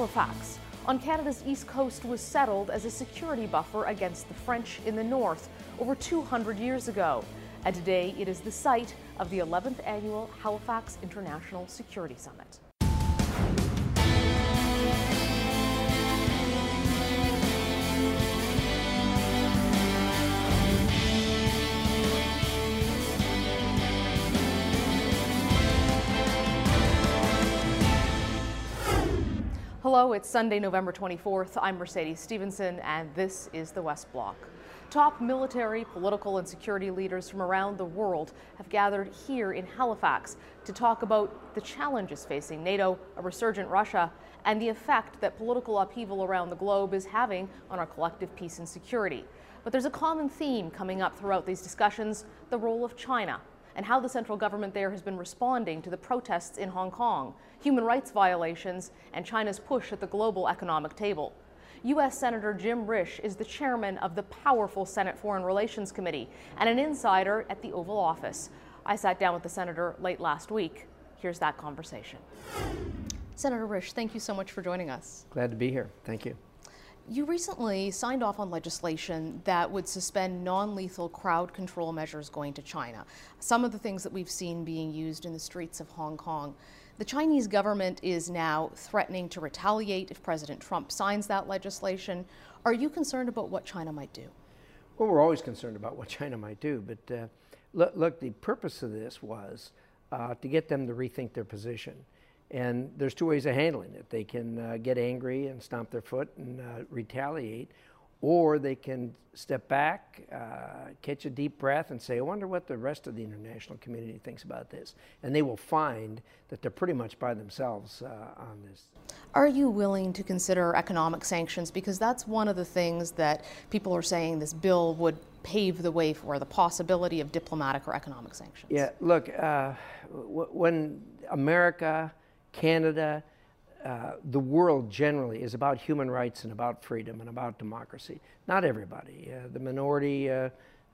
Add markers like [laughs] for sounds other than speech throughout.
Halifax, on Canada's east coast, was settled as a security buffer against the French in the north over 200 years ago. And today it is the site of the 11th annual Halifax International Security Summit. Hello, it's Sunday, November 24th. I'm Mercedes Stephenson, and this is the West Block. Top military, political, and security leaders from around the world have gathered here in Halifax to talk about the challenges facing NATO, a resurgent Russia, and the effect that political upheaval around the globe is having on our collective peace and security. But there's a common theme coming up throughout these discussions the role of China and how the central government there has been responding to the protests in Hong Kong, human rights violations, and China's push at the global economic table. U.S. Senator Jim Risch is the chairman of the powerful Senate Foreign Relations Committee and an insider at the Oval Office. I sat down with the senator late last week. Here's that conversation. Senator Risch, thank you so much for joining us. Glad to be here. Thank you. You recently signed off on legislation that would suspend non lethal crowd control measures going to China. Some of the things that we've seen being used in the streets of Hong Kong. The Chinese government is now threatening to retaliate if President Trump signs that legislation. Are you concerned about what China might do? Well, we're always concerned about what China might do, but uh, look, look, the purpose of this was uh, to get them to rethink their position. And there's two ways of handling it. They can uh, get angry and stomp their foot and uh, retaliate, or they can step back, uh, catch a deep breath, and say, I wonder what the rest of the international community thinks about this. And they will find that they're pretty much by themselves uh, on this. Are you willing to consider economic sanctions? Because that's one of the things that people are saying this bill would pave the way for the possibility of diplomatic or economic sanctions. Yeah, look, uh, w- when America, Canada, uh, the world generally is about human rights and about freedom and about democracy. Not everybody. Uh, the minority uh,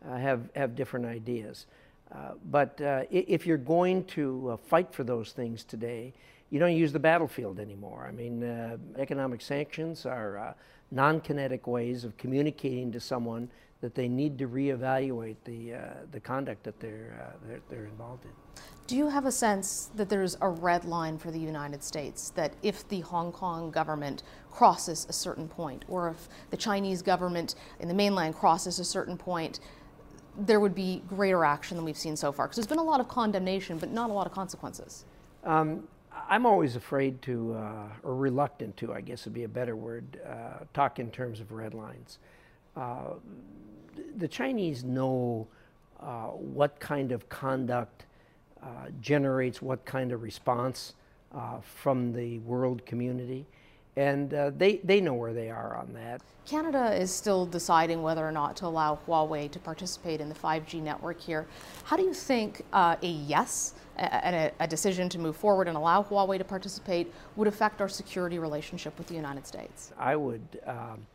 uh have, have different ideas. Uh, but uh, if you're going to fight for those things today, you don't use the battlefield anymore. I mean, economic sanctions are non kinetic ways of communicating to someone that they need to reevaluate the, uh, the conduct that they're, uh, they're, they're, involved in. Do you have a sense that there's a red line for the United States, that if the Hong Kong government crosses a certain point, or if the Chinese government in the mainland crosses a certain point, there would be greater action than we've seen so far? Because there's been a lot of condemnation, but not a lot of consequences. Um, I'm always afraid to, uh, or reluctant to, I guess would be a better word, uh, talk in terms of red lines. Uh, the Chinese know uh, what kind of conduct uh, generates what kind of response uh, from the world community. And uh, they, they know where they are on that. Canada is still deciding whether or not to allow Huawei to participate in the 5G network here. How do you think uh, a yes and a, a, decision to move forward and allow Huawei to participate would affect our security relationship with the United States? I would. Um,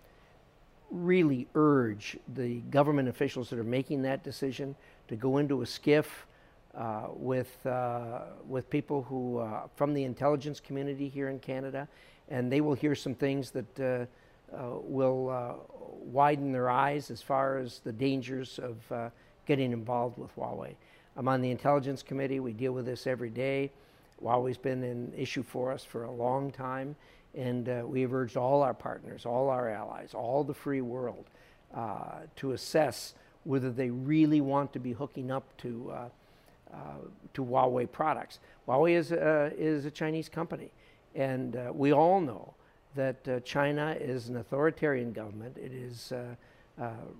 really urge the government officials that are making that decision to go into a SCIF uh, with, uh, with people who, uh, from the intelligence community here in Canada, and they will hear some things that uh, uh, will uh, widen their eyes as far as the dangers of getting involved with Huawei. I'm on the intelligence committee. We deal with this every day. Huawei's been an issue for us for a long time, and uh, we have urged all our partners, all our allies, all the free world uh, to assess whether they really want to be hooking up to, uh, uh to Huawei products. Huawei is, uh, is a Chinese company, and uh, we all know that China is an authoritarian government. It is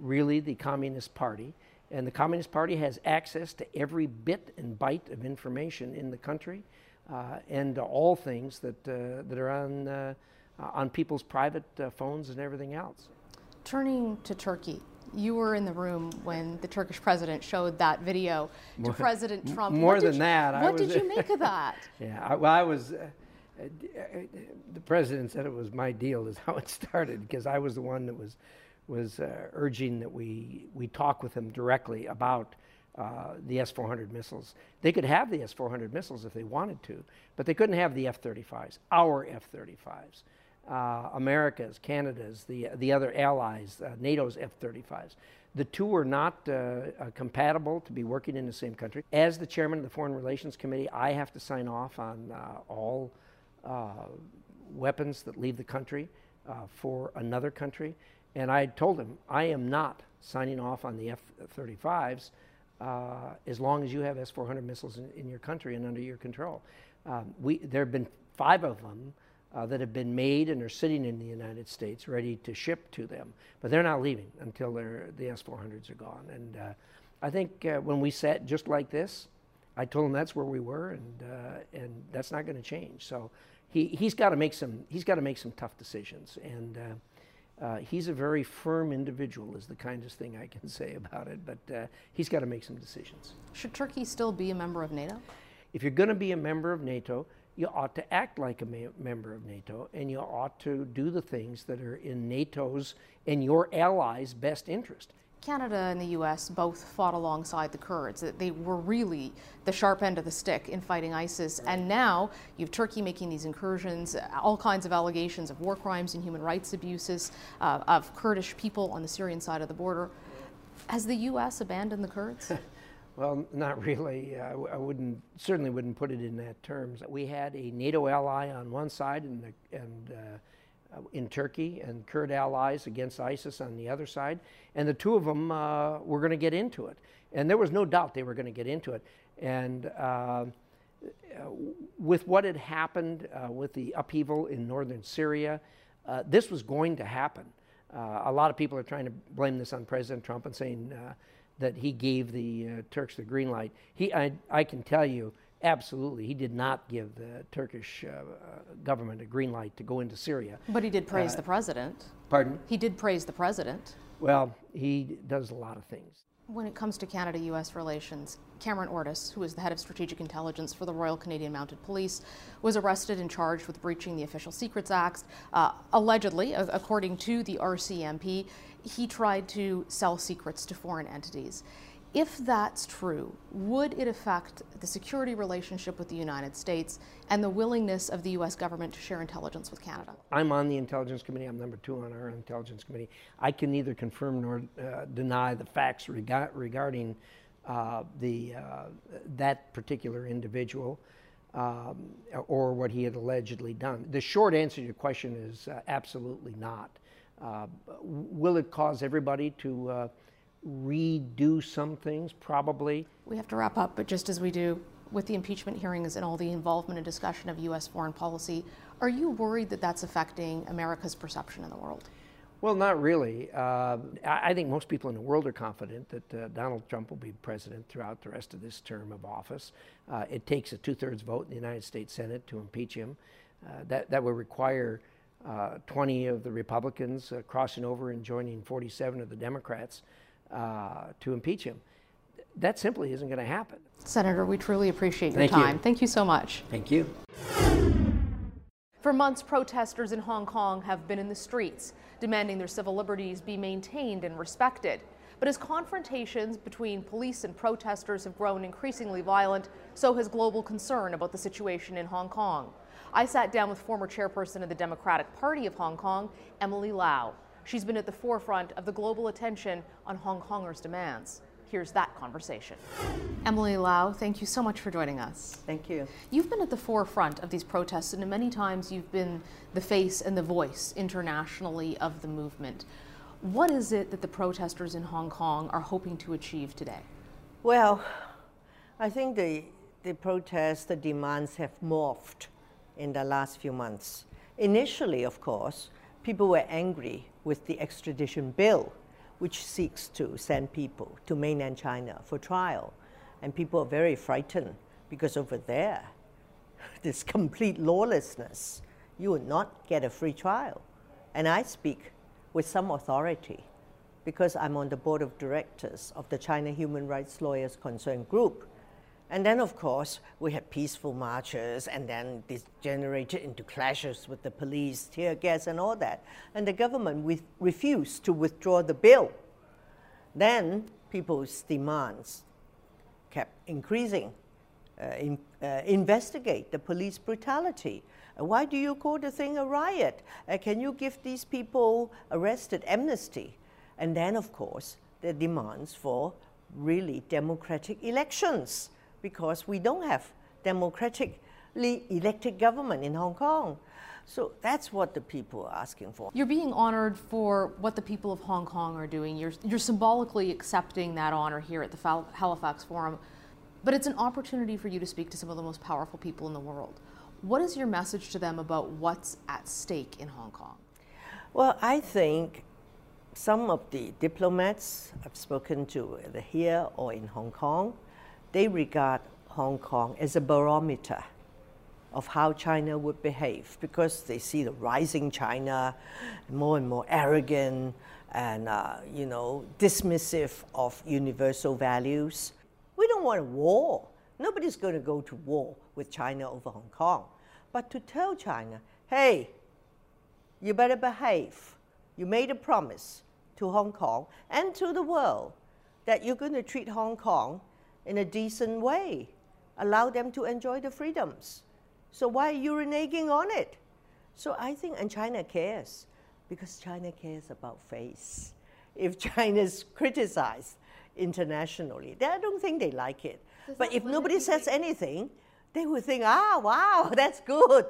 really the Communist Party. And the Communist Party has access to every bit and byte of information in the country uh, and all things that, uh, that are on, uh, on people's private phones and everything else. Turning to Turkey, you were in the room when the Turkish president showed that video to more, President Trump. More than you, that. What did you [laughs] make of that? yeah, I, well, I was. Uh, uh, the president said it was my deal, is how it started, because I was the one that was was uh, urging that we we talk with him directly about uh, the S 400 missiles. They could have the S 400 missiles if they wanted to, but they couldn't have the F 35s, our F 35s. uh, America's, Canada's, the, the other allies, uh, NATO's F 35s. The two are not uh, uh, compatible to be working in the same country. As the chairman of the Foreign Relations Committee, I have to sign off on uh, all weapons that leave the country for another country. And I told him, I am not signing off on the F 35s uh, as long as you have S 400 missiles in, in, your country and under your control. Um, we, there have been five of them uh, that have been made and are sitting in the United States ready to ship to them, but they're not leaving until the S 400s are gone. And uh, I think uh, when we sat just like this, I told him that's where we were, and, uh, and that's not going to change. So he, he's got to make some he's got to make some tough decisions and uh, he's a very firm individual, is the kindest thing I can say about it, but uh, he's got to make some decisions. Should Turkey still be a member of NATO? If you're going to be a member of NATO, you ought to act like a member of NATO, and you ought to do the things that are in NATO's and your allies' best interest. Canada and the US both fought alongside the Kurds. They were really the sharp end of the stick in fighting ISIS. Right. And now you have Turkey making these incursions, all kinds of allegations of war crimes and human rights abuses uh, of Kurdish people on the Syrian side of the border. Has the US abandoned the Kurds? [laughs] well, not really. Uh, I wouldn't certainly wouldn't put it in that terms. We had a NATO ally on one side and, the, and uh, uh, in Turkey and Kurd allies against ISIS on the other side. And the two of them uh, were going to get into it. And there was no doubt they were going to get into it. And uh, with what had happened uh, with the upheaval in northern Syria, uh, this was going to happen. Uh, a lot of people are trying to blame this on President Trump and saying that he gave the Turks the green light. He, I, I can tell you, Absolutely. He did not give the Turkish uh, government a green light to go into Syria. But he did praise uh, the president. Pardon? He did praise the president. Well, he does a lot of things. When it comes to Canada US relations, Cameron Ortis, who is the head of strategic intelligence for the Royal Canadian Mounted Police, was arrested and charged with breaching the Official Secrets Act. Uh, allegedly, according to the RCMP, he tried to sell secrets to foreign entities. If that's true, would it affect the security relationship with the United States and the willingness of the U.S. government to share intelligence with Canada? I'm on the Intelligence Committee. I'm number two on our Intelligence Committee. I can neither confirm nor uh, deny the facts rega- regarding uh, the, uh, that particular individual um, or what he had allegedly done. The short answer to your question is uh, absolutely not. Uh, will it cause everybody to uh, redo some things, probably. We have to wrap up, but just as we do with the impeachment hearings and all the involvement and discussion of U.S. foreign policy, are you worried that that's affecting America's perception in the world? Well, not really. Uh, I think most people in the world are confident that uh, Donald Trump will be president throughout the rest of this term of office. Uh, it takes a two thirds vote in the United States Senate to impeach him. Uh, that, that would require uh, 20 of the Republicans uh, crossing over and joining 47 of the Democrats uh, to impeach him. That simply isn't going to happen. Senator, we truly appreciate your Thank time. You. Thank you so much. Thank you. For months, protesters in Hong Kong have been in the streets, demanding their civil liberties be maintained and respected. But as confrontations between police and protesters have grown increasingly violent, so has global concern about the situation in Hong Kong. I sat down with former chairperson of the Democratic Party of Hong Kong, Emily Lau. She's been at the forefront of the global attention on Hong Kongers' demands. Here's that conversation. Emily Lau, thank you so much for joining us. Thank you. You've been at the forefront of these protests, and many times you've been the face and the voice internationally of the movement. What is it that the protesters in Hong Kong are hoping to achieve today? Well, I think the, the protests, the demands have morphed in the last few months. Initially, of course, people were angry with the extradition bill, which seeks to send people to mainland China for trial. And people are very frightened because over there, [laughs] this complete lawlessness, you would not get a free trial. And I speak with some authority because I'm on the board of directors of the China Human Rights Lawyers Concern Group, and then, of course, we had peaceful marches, and then this generated into clashes with the police, tear gas, and all that. And the government refused to withdraw the bill. Then people's demands kept increasing. uh, in, uh, investigate the police brutality. Uh, why do you call the thing a riot? Uh, can you give these people arrested amnesty? And then, of course, the demands for really democratic elections because we don't have democratically elected government in Hong Kong. So that's what the people are asking for. You're being honored for what the people of Hong Kong are doing. You're, you're symbolically accepting that honor here at the Halifax Forum, but it's an opportunity for you to speak to some of the most powerful people in the world. What is your message to them about what's at stake in Hong Kong? Well, I think some of the diplomats I've spoken to, either here or in Hong Kong, they regard Hong Kong as a barometer of how China would behave because they see the rising China, more and more arrogant and uh, you know dismissive of universal values. We don't want a war. Nobody's going to go to war with China over Hong Kong. But to tell China, hey, you better behave. You made a promise to Hong Kong and to the world that you're going to treat Hong Kong in a decent way, allow them to enjoy the freedoms. So why are you reneging on it? So I think, and China cares, because China cares about face. If China's criticized internationally, I don't think they like it. Does but if nobody says anything, they would think, ah, wow, [laughs] that's good.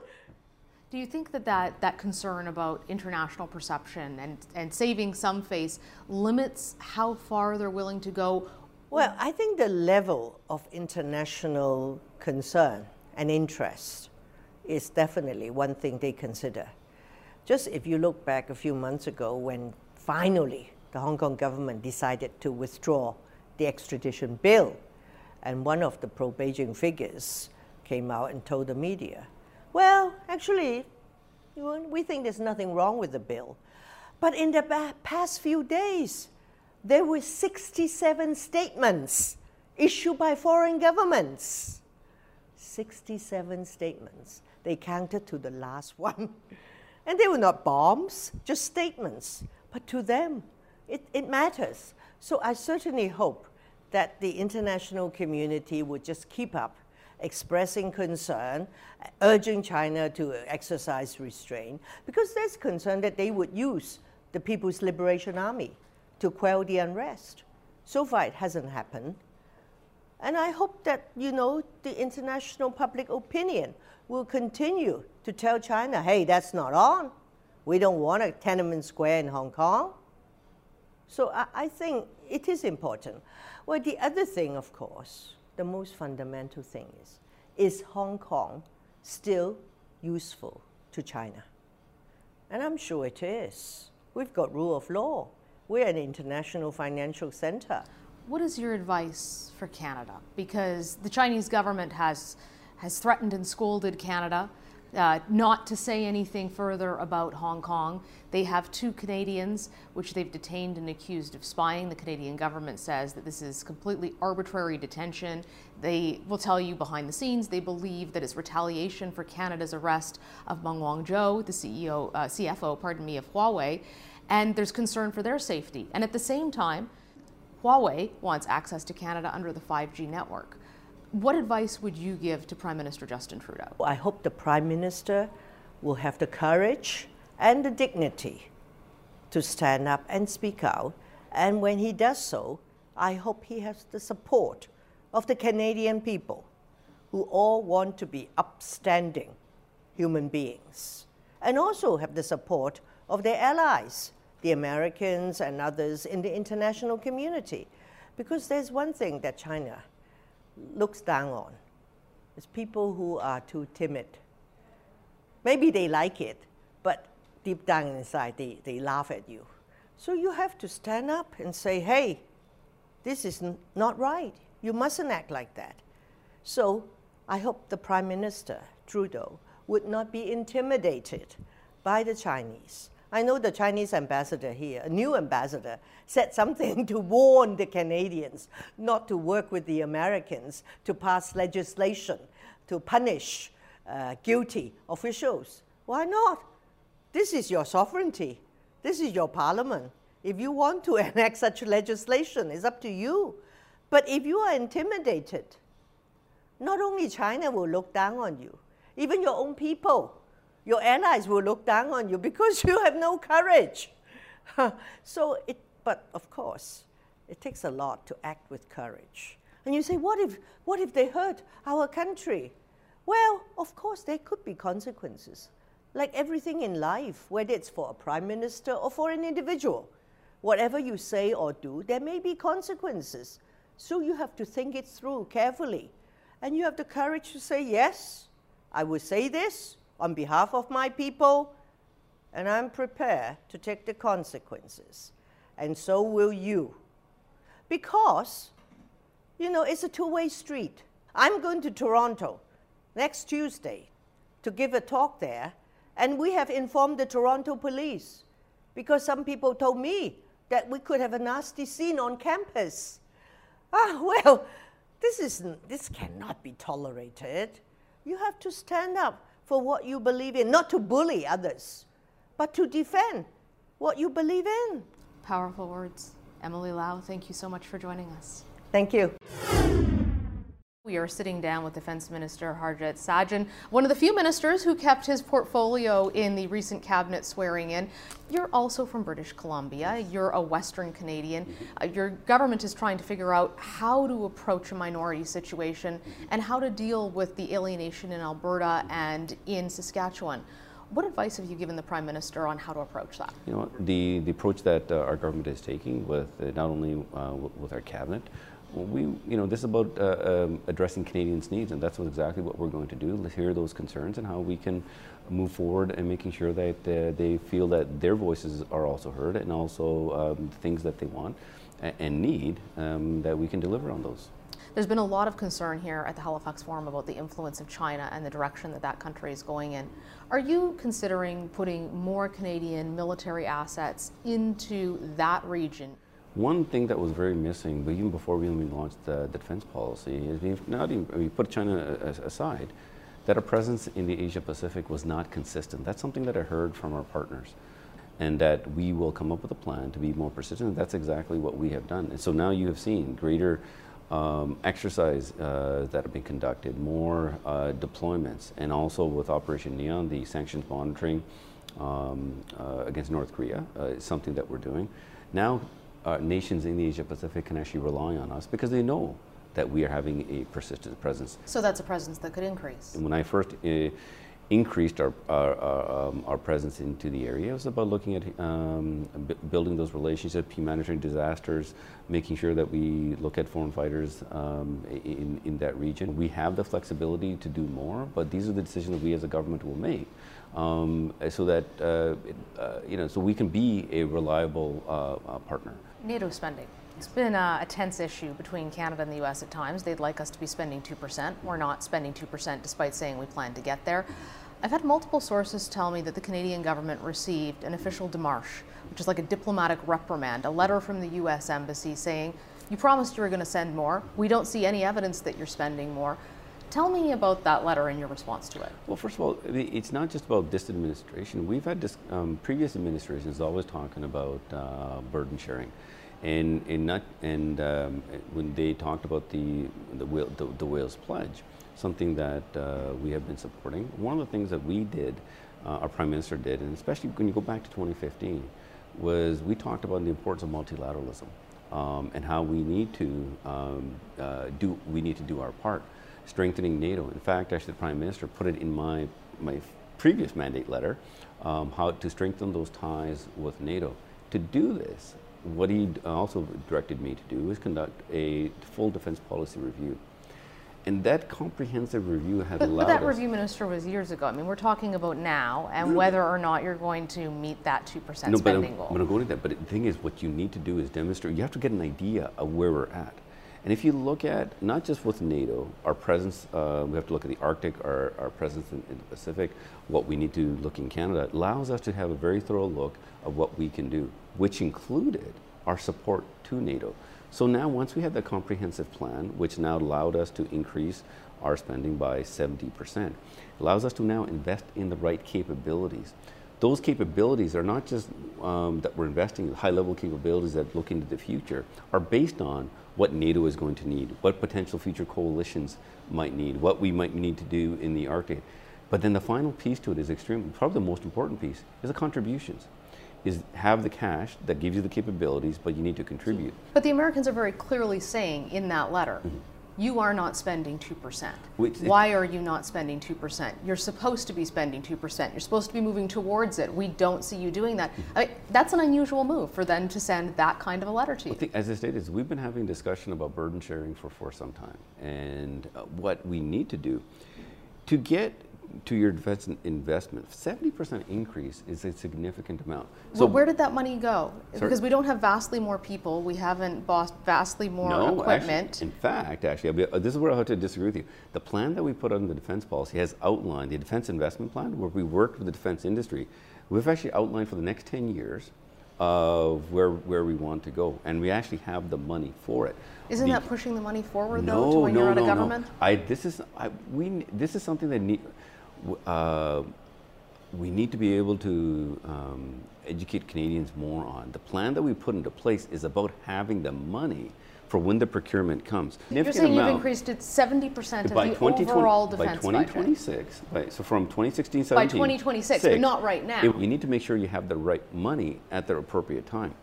Do you think that, that that concern about international perception and, and saving some face limits how far they're willing to go? Well, I think the level of international concern and interest is definitely one thing they consider. Just if you look back a few months ago when finally the Hong Kong government decided to withdraw the extradition bill, and one of the pro Beijing figures came out and told the media, well, actually, we think there's nothing wrong with the bill. But in the past few days, there were 67 statements issued by foreign governments. 67 statements they counted to the last one. [laughs] and they were not bombs, just statements. But to them, it, it matters. So I certainly hope that the international community would just keep up expressing concern, urging China to exercise restraint, because there's concern that they would use the People's Liberation Army to quell the unrest. So far, it hasn't happened. And I hope that, you know, the international public opinion will continue to tell China, hey, that's not on. We don't want a Tiananmen Square in Hong Kong. So I, I think it is important. Well, the other thing, of course, the most fundamental thing is is Hong Kong still useful to China? And I'm sure it is. We've got rule of law. We're an international financial center. What is your advice for Canada? Because the Chinese government has has threatened and scolded Canada uh, not to say anything further about Hong Kong. They have two Canadians, which they've detained and accused of spying. The Canadian government says that this is completely arbitrary detention. They will tell you behind the scenes they believe that it's retaliation for Canada's arrest of Meng Wanzhou, the CEO, uh, CFO, pardon me, of Huawei, and there's concern for their safety. And at the same time, Huawei wants access to Canada under the 5G network. What advice would you give to Prime Minister Justin Trudeau? I hope the Prime Minister will have the courage and the dignity to stand up and speak out. And when he does so, I hope he has the support of the Canadian people who all want to be upstanding human beings and also have the support of their allies, the Americans and others in the international community. Because there's one thing that China looks down on is people who are too timid. Maybe they like it, but deep down inside they, they laugh at you. So you have to stand up and say, hey, this is not right. You mustn't act like that. So I hope the Prime Minister, Trudeau, would not be intimidated by the Chinese I know the Chinese ambassador here, a new ambassador, said something [laughs] to warn the Canadians not to work with the Americans to pass legislation to punish uh, guilty officials. Why not? This is your sovereignty. This is your parliament. If you want to [laughs] enact such legislation, it's up to you. But if you are intimidated, not only China will look down on you, even your own people, your allies will look down on you because [laughs] you have no courage. [laughs] so it, but of course, it takes a lot to act with courage. And you say, what if, what if they hurt our country? Well, of course, there could be consequences. Like everything in life, whether it's for a prime minister or for an individual. Whatever you say or do, there may be consequences. So you have to think it through carefully. And you have the courage to say, yes, I will say this on behalf of my people, and I'm prepared to take the consequences. And so will you. Because, you know, it's a two way street. I'm going to Toronto next Tuesday to give a talk there, and we have informed the Toronto police because some people told me that we could have a nasty scene on campus. Ah, well, this, is, this cannot be tolerated. You have to stand up for what you believe in, not to bully others, but to defend what you believe in. Powerful words. Emily Lau, thank you so much for joining us. Thank you. We are sitting down with Defense Minister Harjit Sajjan, one of the few ministers who kept his portfolio in the recent cabinet swearing in. You're also from British Columbia. You're a Western Canadian. Uh, your government is trying to figure out how to approach a minority situation and how to deal with the alienation in Alberta and in Saskatchewan. What advice have you given the Prime Minister on how to approach that? You know, the, the approach that uh, our government is taking with uh, not only uh, with our cabinet, we, you know, this is about uh, um, addressing Canadians' needs, and that's what exactly what we're going to do. Let's hear those concerns and how we can move forward and making sure that uh, they feel that their voices are also heard and also um, things that they want and need um, that we can deliver on those. There's been a lot of concern here at the Halifax Forum about the influence of China and the direction that that country is going in. Are you considering putting more Canadian military assets into that region? One thing that was very missing, even before we launched the, defense policy, is we, not even, we put China aside, that our presence in the Asia Pacific was not consistent. That's something that I heard from our partners. And that we will come up with a plan to be more persistent. That's exactly what we have done. And so now you have seen greater um, exercise uh, that have been conducted, more uh, deployments, and also with Operation Neon, the sanctions monitoring um, uh, against North Korea uh, is something that we're doing. Now uh, nations in the Asia Pacific can actually rely on us because they know that we are having a persistent presence. So that's a presence that could increase. And when I first uh, increased our, our, our, um, our, presence into the area, it was about looking at um, building those relationships, humanitarian disasters, making sure that we look at foreign fighters um, in, in that region. We have the flexibility to do more, but these are the decisions that we as a government will make um, so that uh, it, uh, you know, so we can be a reliable uh, uh, partner. NATO spending. It's been a, a, tense issue between Canada and the US at times. They'd like us to be spending 2%. We're not spending 2% despite saying we plan to get there. I've had multiple sources tell me that the Canadian government received an official démarche, which is like a diplomatic reprimand, a letter from the US Embassy saying, You promised you were going to send more. We don't see any evidence that you're spending more. Tell me about that letter and your response to it. Well, first of all, it's not just about this administration. We've had this, um, previous administrations always talking about uh, burden sharing. And, and, not, and um, when they talked about the, the, the, the Wales Pledge, something that uh, we have been supporting, one of the things that we did, uh, our Prime Minister did, and especially when you go back to 2015, was we talked about the importance of multilateralism um, and how we need to um, uh, do, we need to do our part strengthening NATO. In fact, actually, the Prime Minister put it in my, my previous mandate letter um, how to strengthen those ties with NATO. To do this, what he also directed me to do is conduct a full defense policy review. And that comprehensive review has but, allowed But that us review, Minister, was years ago. I mean, we're talking about now and whether or not you're going to meet that 2% no, spending but I'm, goal. But I'm going to that. But the thing is, what you need to do is demonstrate, you have to get an idea of where we're at. And if you look at not just with NATO, our presence, uh, we have to look at the Arctic, our, our presence in, in, the Pacific, what we need to look in Canada, it allows us to have a very thorough look of what we can do, which included our support to NATO. So now, once we have the comprehensive plan, which now allowed us to increase our spending by 70%, allows us to now invest in the right capabilities. those capabilities are not just um, that we're investing in high level capabilities that look into the future, are based on what NATO is going to need, what potential future coalitions might need, what we might need to do in the Arctic. But then the final piece to it is extremely, probably the most important piece, is the contributions. Is have the cash that gives you the capabilities, but you need to contribute. But the Americans are very clearly saying in that letter, mm-hmm you are not spending 2%. Which, Why are you not spending 2%? You're supposed to be spending 2%. You're supposed to be moving towards it. We don't see you doing that. I mean, that's an unusual move for them to send that kind of a letter to you. Well, as I stated, we've been having discussion about burden sharing for, for some time. And uh, what we need to do to get to your defense investment, 70% increase is a significant amount. So well, where did that money go? Sorry? Because we don't have vastly more people, we haven't bought vastly more no, equipment. Actually, in fact, actually, uh, this is where I have to disagree with you. The plan that we put on the defense policy has outlined the defense investment plan, where we worked with the defense industry. We've actually outlined for the next 10 years of where, where we want to go, and we actually have the money for it. Isn't the, that pushing the money forward no, though to when no, you're out no, of government? No. I, this is I, we this is something that need, uh, we need to be able to um, educate Canadians more on. The plan that we put into place is about having the money for when the procurement comes. You're saying you've increased it 70% of the overall defense By 2026, budget. so from 2016, 17. By 2026, but not right now. It, you need to make sure you have the right money at the appropriate time.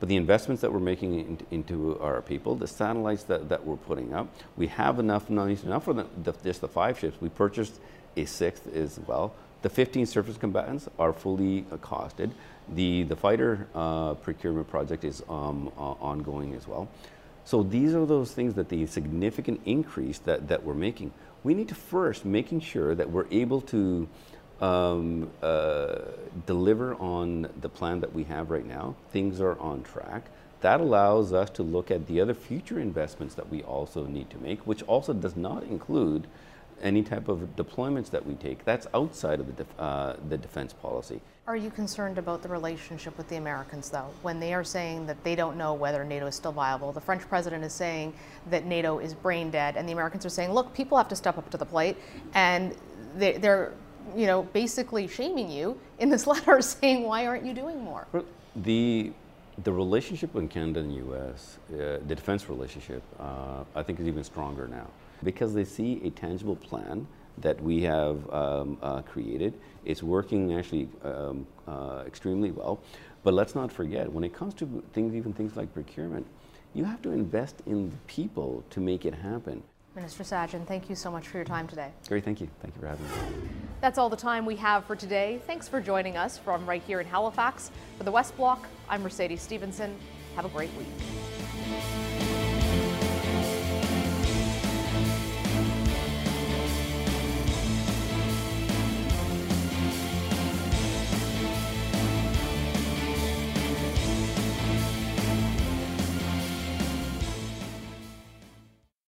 But the investments that we're making in, into our people, the satellites that, that we're putting up, we have enough money, enough for the, the, just the five ships. We purchased a sixth as well. The 15 surface combatants are fully costed. The, the fighter uh, procurement project is um, uh, ongoing as well. So these are those things that the significant increase that, that we're making. We need to first making sure that we're able to um, uh, deliver on the plan that we have right now. Things are on track. That allows us to look at the other future investments that we also need to make, which also does not include any type of deployments that we take. That's outside of the, def uh, the defense policy. Are you concerned about the relationship with the Americans, though, when they are saying that they don't know whether NATO is still viable? The French president is saying that NATO is brain dead, and the Americans are saying, look, people have to step up to the plate, and they, they're you know, basically shaming you in this [laughs] letter saying, why aren't you doing more? The, the relationship in Canada and the U.S., uh, the defense relationship, uh, I think is even stronger now because they see a tangible plan that we have um, uh, created. It's working actually um, uh, extremely well. But let's not forget, when it comes to things, even things like procurement, you have to invest in the people to make it happen. Minister Sajjan, thank you so much for your time today. Great, thank you. Thank you for having me. That's all the time we have for today. Thanks for joining us from right here in Halifax. For the West Block, I'm Mercedes Stephenson. Have a great week.